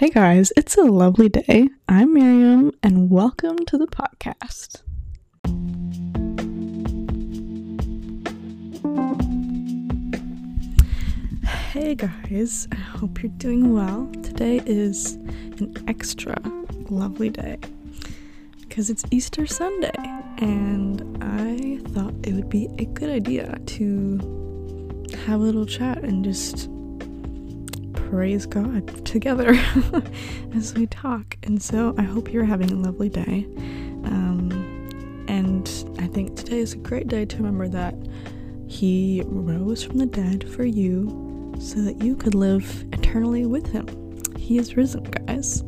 Hey guys, it's a lovely day. I'm Miriam, and welcome to the podcast. Hey guys, I hope you're doing well. Today is an extra lovely day because it's Easter Sunday, and I thought it would be a good idea to have a little chat and just praise God together as we talk. And so I hope you're having a lovely day. Um, and I think today is a great day to remember that He rose from the dead for you so that you could live eternally with Him. He is risen, guys.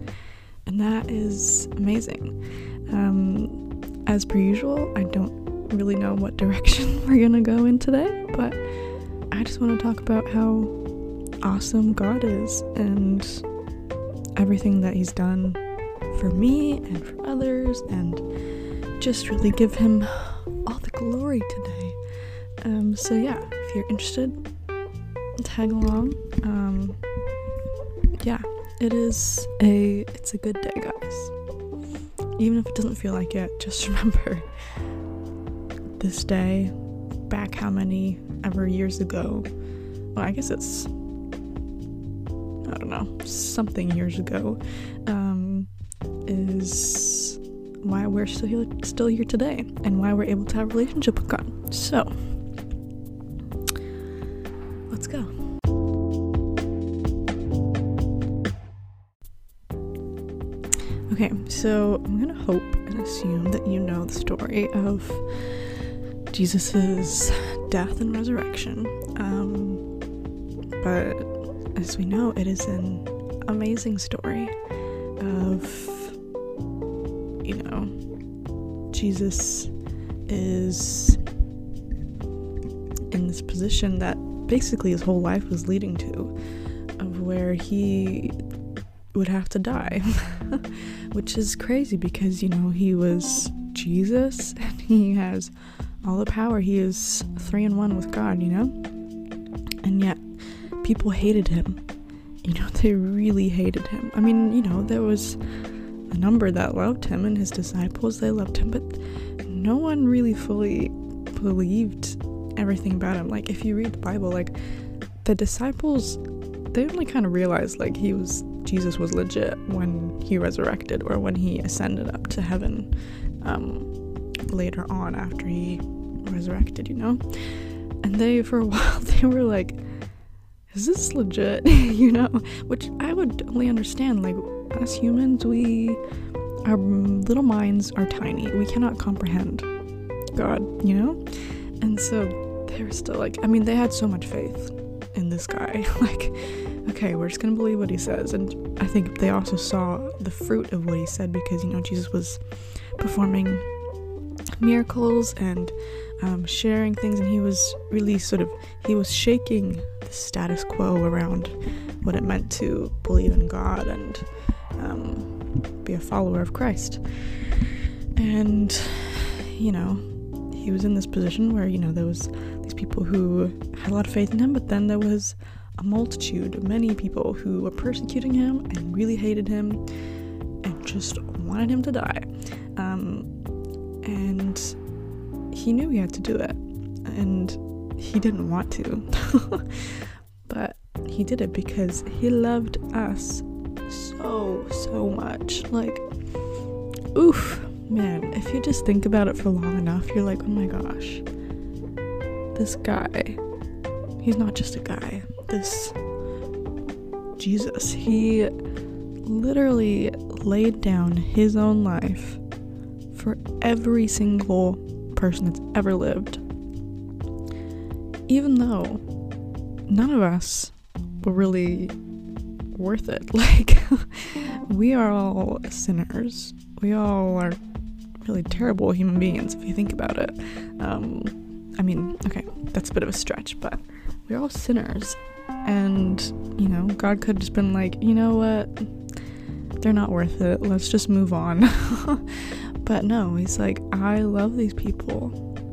And that is amazing. Um, as per usual, I don't really know what direction we're gonna go in today, but I just want to talk about how awesome God is and everything that He's done for me and for others, and just really give Him all the glory today. Um, so, yeah, if you're interested, tag along. Um, yeah, it is a it's a good day, guys. Even if it doesn't feel like it, just remember this day back how many ever years ago. Well, I guess it's know, something years ago, um, is why we're still here, still here today and why we're able to have a relationship with God. So, let's go. Okay, so I'm gonna hope and assume that you know the story of Jesus's death and resurrection. Um, but as we know, it is an amazing story of, you know, Jesus is in this position that basically his whole life was leading to, of where he would have to die, which is crazy because, you know, he was Jesus and he has all the power. He is three in one with God, you know? People hated him. You know, they really hated him. I mean, you know, there was a number that loved him and his disciples, they loved him, but no one really fully believed everything about him. Like, if you read the Bible, like, the disciples, they only kind of realized, like, he was, Jesus was legit when he resurrected or when he ascended up to heaven um, later on after he resurrected, you know? And they, for a while, they were like, is this legit? you know, which I would only understand. Like, as humans, we, our little minds are tiny. We cannot comprehend God, you know? And so they were still like, I mean, they had so much faith in this guy. like, okay, we're just gonna believe what he says. And I think they also saw the fruit of what he said because, you know, Jesus was performing miracles and um, sharing things, and he was really sort of, he was shaking the status quo around what it meant to believe in God and um, be a follower of Christ. And, you know, he was in this position where, you know, there was these people who had a lot of faith in him, but then there was a multitude, many people who were persecuting him and really hated him and just wanted him to die. Um, and he knew he had to do it. And he didn't want to. but he did it because he loved us so, so much. Like, oof, man, if you just think about it for long enough, you're like, oh my gosh, this guy, he's not just a guy. This Jesus, he literally laid down his own life for every single person that's ever lived even though none of us were really worth it. Like, we are all sinners. We all are really terrible human beings if you think about it. Um, I mean, okay, that's a bit of a stretch, but we're all sinners. And, you know, God could have just been like, you know what? They're not worth it. Let's just move on. but no, He's like, I love these people.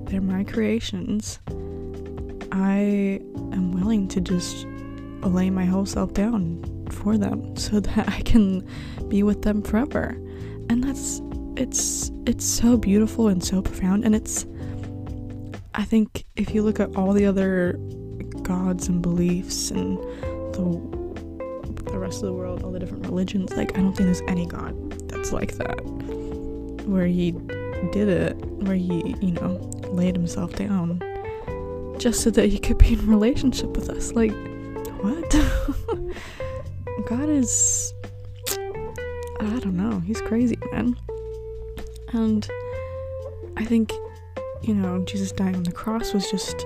They're my creations. I am willing to just lay my whole self down for them so that I can be with them forever. And that's it's it's so beautiful and so profound and it's I think if you look at all the other gods and beliefs and the the rest of the world, all the different religions, like I don't think there's any god that's like that. Where he did it, where he, you know, laid himself down just so that he could be in relationship with us. Like, what? God is I don't know, he's crazy, man. And I think, you know, Jesus dying on the cross was just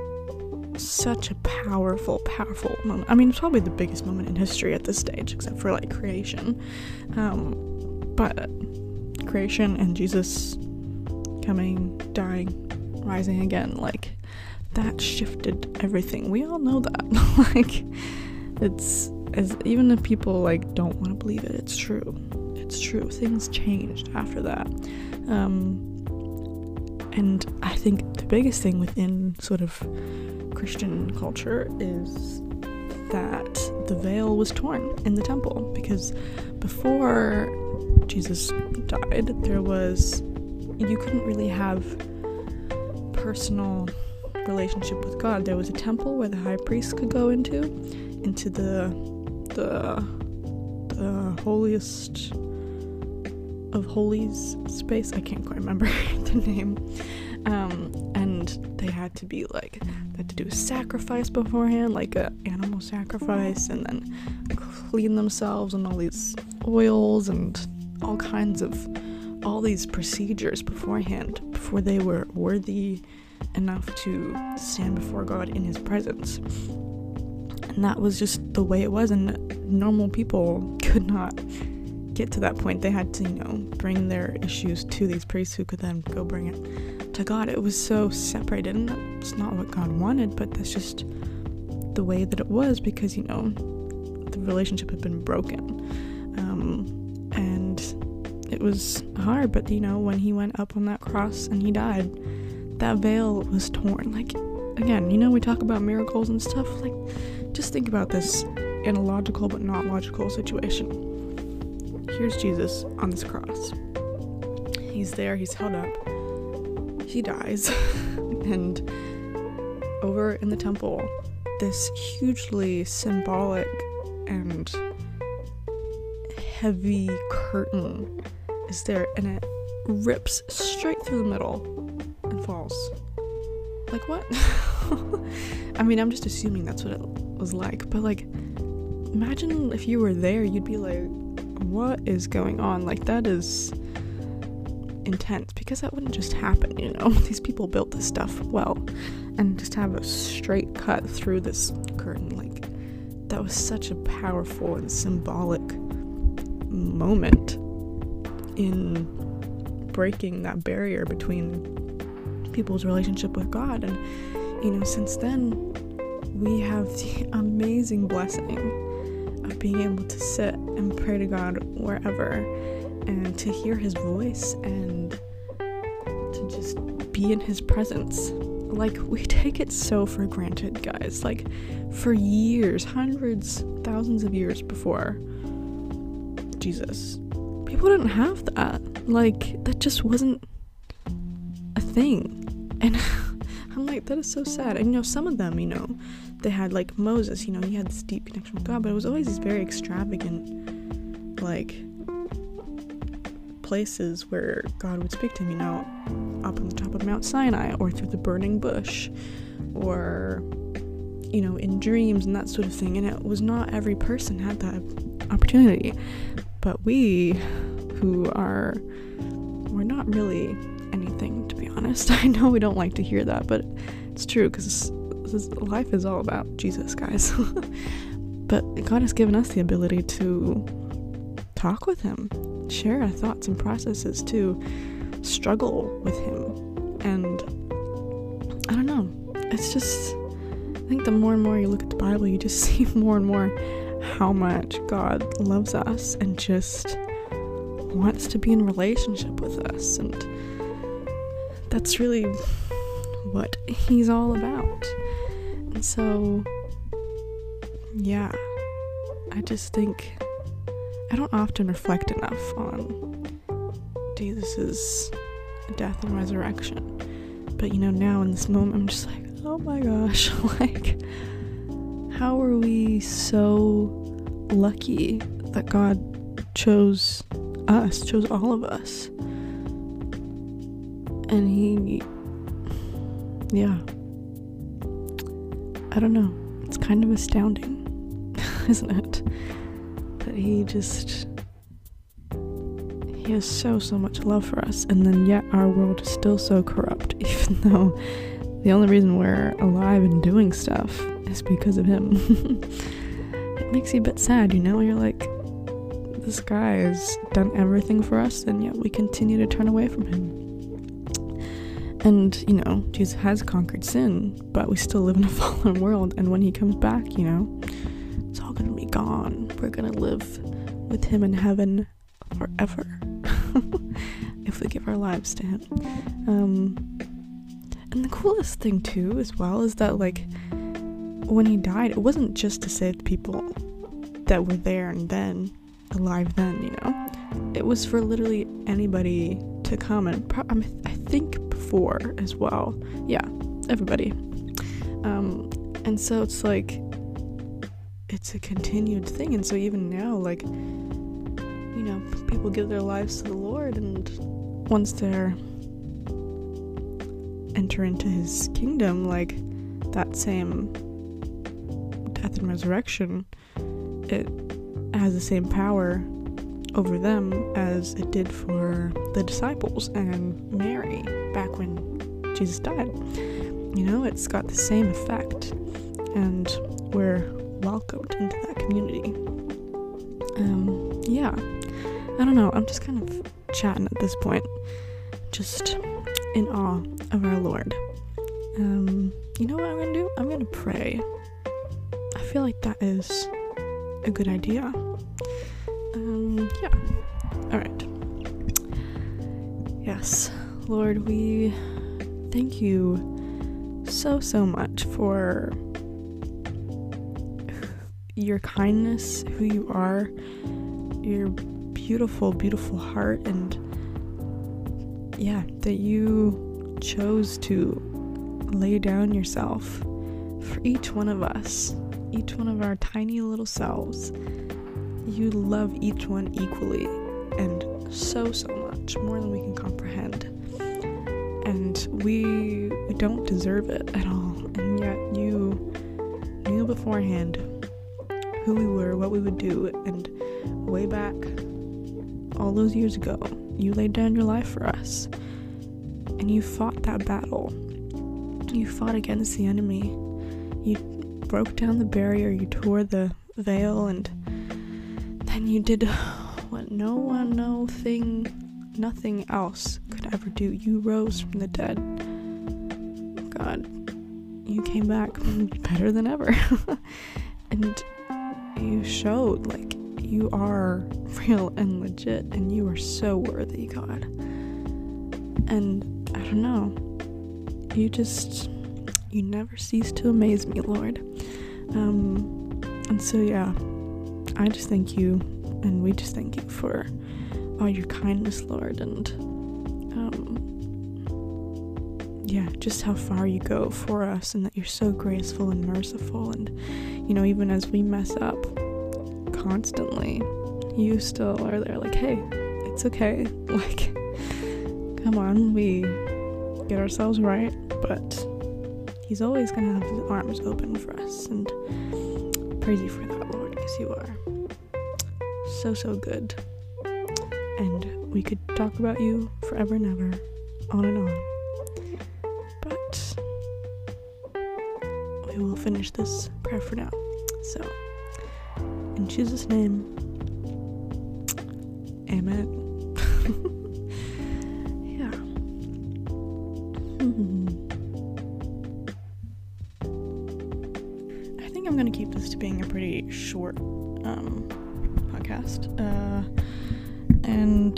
such a powerful, powerful moment. I mean, it's probably the biggest moment in history at this stage, except for like creation. Um, but creation and Jesus coming, dying, rising again, like that shifted everything. We all know that. like, it's as even if people like don't want to believe it, it's true. It's true. Things changed after that. Um, and I think the biggest thing within sort of Christian culture is that the veil was torn in the temple because before Jesus died, there was you couldn't really have personal relationship with God. There was a temple where the high priest could go into, into the the the holiest of holies space. I can't quite remember the name. Um, and they had to be like they had to do a sacrifice beforehand, like a animal sacrifice, and then clean themselves and all these oils and all kinds of all these procedures beforehand before they were worthy enough to stand before God in His presence. And that was just the way it was, and normal people could not get to that point. They had to, you know, bring their issues to these priests who could then go bring it to God. It was so separated, and it's not what God wanted, but that's just the way that it was because, you know, the relationship had been broken. Um, and it was hard, but, you know, when he went up on that cross and he died, that veil was torn. Like, again, you know, we talk about miracles and stuff. Like, just think about this in a logical but not logical situation here's Jesus on this cross. He's there, he's held up. He dies. and over in the temple, this hugely symbolic and heavy curtain is there and it rips straight through the middle and falls. Like what? I mean, I'm just assuming that's what it was like, but like imagine if you were there, you'd be like what is going on? Like, that is intense because that wouldn't just happen, you know? These people built this stuff well, and just have a straight cut through this curtain, like, that was such a powerful and symbolic moment in breaking that barrier between people's relationship with God. And, you know, since then, we have the amazing blessing of being able to sit and pray to God wherever and to hear His voice and to just be in His presence. Like, we take it so for granted, guys. Like, for years, hundreds, thousands of years before Jesus, people didn't have that. Like, that just wasn't a thing. And I'm like, that is so sad. And you know, some of them, you know, they had like Moses, you know, he had this deep connection with God, but it was always these very extravagant, like, places where God would speak to him, you know, up on the top of Mount Sinai or through the burning bush or, you know, in dreams and that sort of thing. And it was not every person had that opportunity. But we, who are, we're not really anything, to be honest. I know we don't like to hear that, but it's true because life is all about Jesus, guys. but God has given us the ability to talk with Him, share our thoughts and processes, to struggle with Him. And I don't know, it's just, I think the more and more you look at the Bible, you just see more and more how much God loves us and just wants to be in relationship with us. And that's really what He's all about. And so, yeah, I just think I don't often reflect enough on Jesus's death and resurrection. But you know, now in this moment, I'm just like, oh my gosh, like, how are we so lucky that God chose us, chose all of us? And He, yeah, I don't know, it's kind of astounding, isn't it? That He just he has so, so much love for us, and then yet our world is still so corrupt, even though the only reason we're alive and doing stuff because of him. it makes you a bit sad, you know? You're like, this guy has done everything for us, and yet we continue to turn away from him. And, you know, Jesus has conquered sin, but we still live in a fallen world, and when he comes back, you know, it's all gonna be gone. We're gonna live with him in heaven forever. if we give our lives to him. Um, and the coolest thing too, as well, is that like when he died, it wasn't just to save people that were there and then alive then, you know. It was for literally anybody to come and pro- I think before as well. Yeah, everybody. Um, and so it's like it's a continued thing, and so even now, like you know, people give their lives to the Lord, and once they're enter into His kingdom, like that same death and resurrection, it has the same power over them as it did for the disciples and Mary back when Jesus died. You know, it's got the same effect, and we're welcomed into that community. Um, yeah, I don't know, I'm just kind of chatting at this point, just in awe of our Lord. Um, you know what I'm gonna do? I'm gonna pray. Feel like that is a good idea. Um, yeah. Alright. Yes, Lord, we thank you so, so much for your kindness, who you are, your beautiful, beautiful heart, and yeah, that you chose to lay down yourself for each one of us, each one of our tiny little selves. You love each one equally and so, so much, more than we can comprehend. And we, we don't deserve it at all, and yet you knew beforehand who we were, what we would do, and way back all those years ago, you laid down your life for us. And you fought that battle. You fought against the enemy. You broke down the barrier, you tore the veil, and then you did what no one, no thing, nothing else could ever do. You rose from the dead. God, you came back better than ever. and you showed, like, you are real and legit, and you are so worthy, God. And I don't know, you just, you never cease to amaze me, Lord. Um, and so, yeah, I just thank you, and we just thank you for all your kindness, Lord, and um, yeah, just how far you go for us, and that you're so graceful and merciful, and you know, even as we mess up, constantly, you still are there like, hey, it's okay. Like, come on, we get ourselves right, but He's always gonna have His arms open for us, and praise you for that, Lord, because you are so, so good. And we could talk about you forever and ever, on and on. But we will finish this prayer for now. So, in Jesus' name, amen. going to keep this to being a pretty short um, podcast. Uh, and,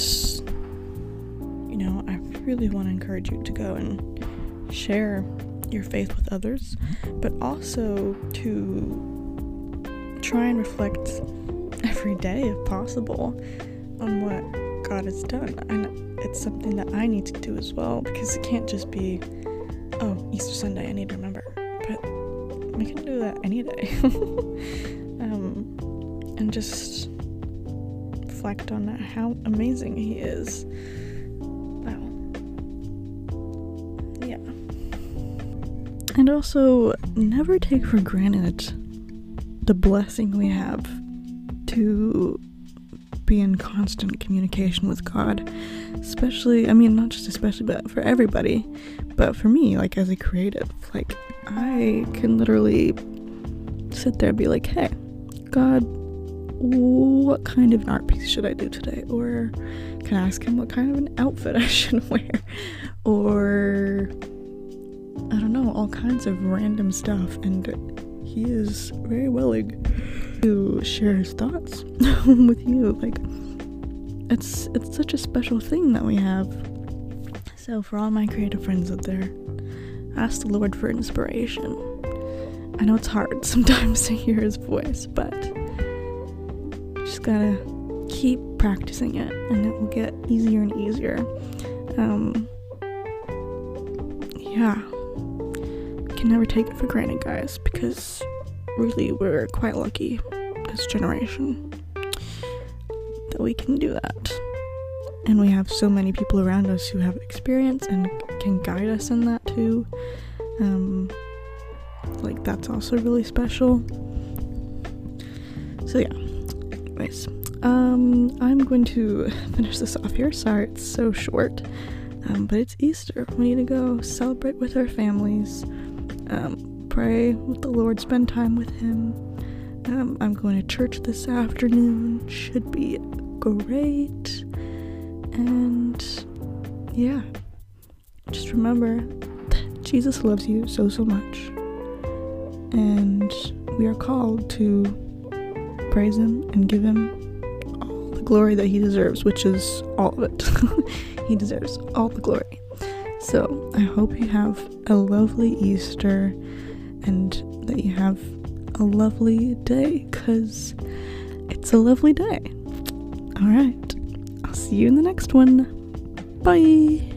you know, I really want to encourage you to go and share your faith with others, but also to try and reflect every day if possible on what God has done. And it's something that I need to do as well because it can't just be, oh, Easter Sunday, I need to remember. But we can do that any day. um, and just reflect on how amazing He is. Wow. Yeah. And also, never take for granted the blessing we have to be in constant communication with God. Especially, I mean, not just especially, but for everybody. But for me, like as a creative, like I can literally sit there and be like, hey, God, what kind of an art piece should I do today? Or can I ask him what kind of an outfit I should wear? Or I don't know, all kinds of random stuff. And he is very willing to share his thoughts with you. Like it's it's such a special thing that we have. So for all my creative friends out there, ask the Lord for inspiration. I know it's hard sometimes to hear his voice, but just gotta keep practicing it and it will get easier and easier. Um yeah. Can never take it for granted, guys, because really we're quite lucky this generation that we can do that. And we have so many people around us who have experience and can guide us in that too. Um, like, that's also really special. So, yeah. Anyways, um, I'm going to finish this off here. Sorry, it's so short. Um, but it's Easter. We need to go celebrate with our families, um, pray with the Lord, spend time with Him. Um, I'm going to church this afternoon. Should be great. And yeah, just remember that Jesus loves you so, so much. And we are called to praise Him and give Him all the glory that He deserves, which is all of it. he deserves all the glory. So I hope you have a lovely Easter and that you have a lovely day because it's a lovely day. All right. See you in the next one. Bye.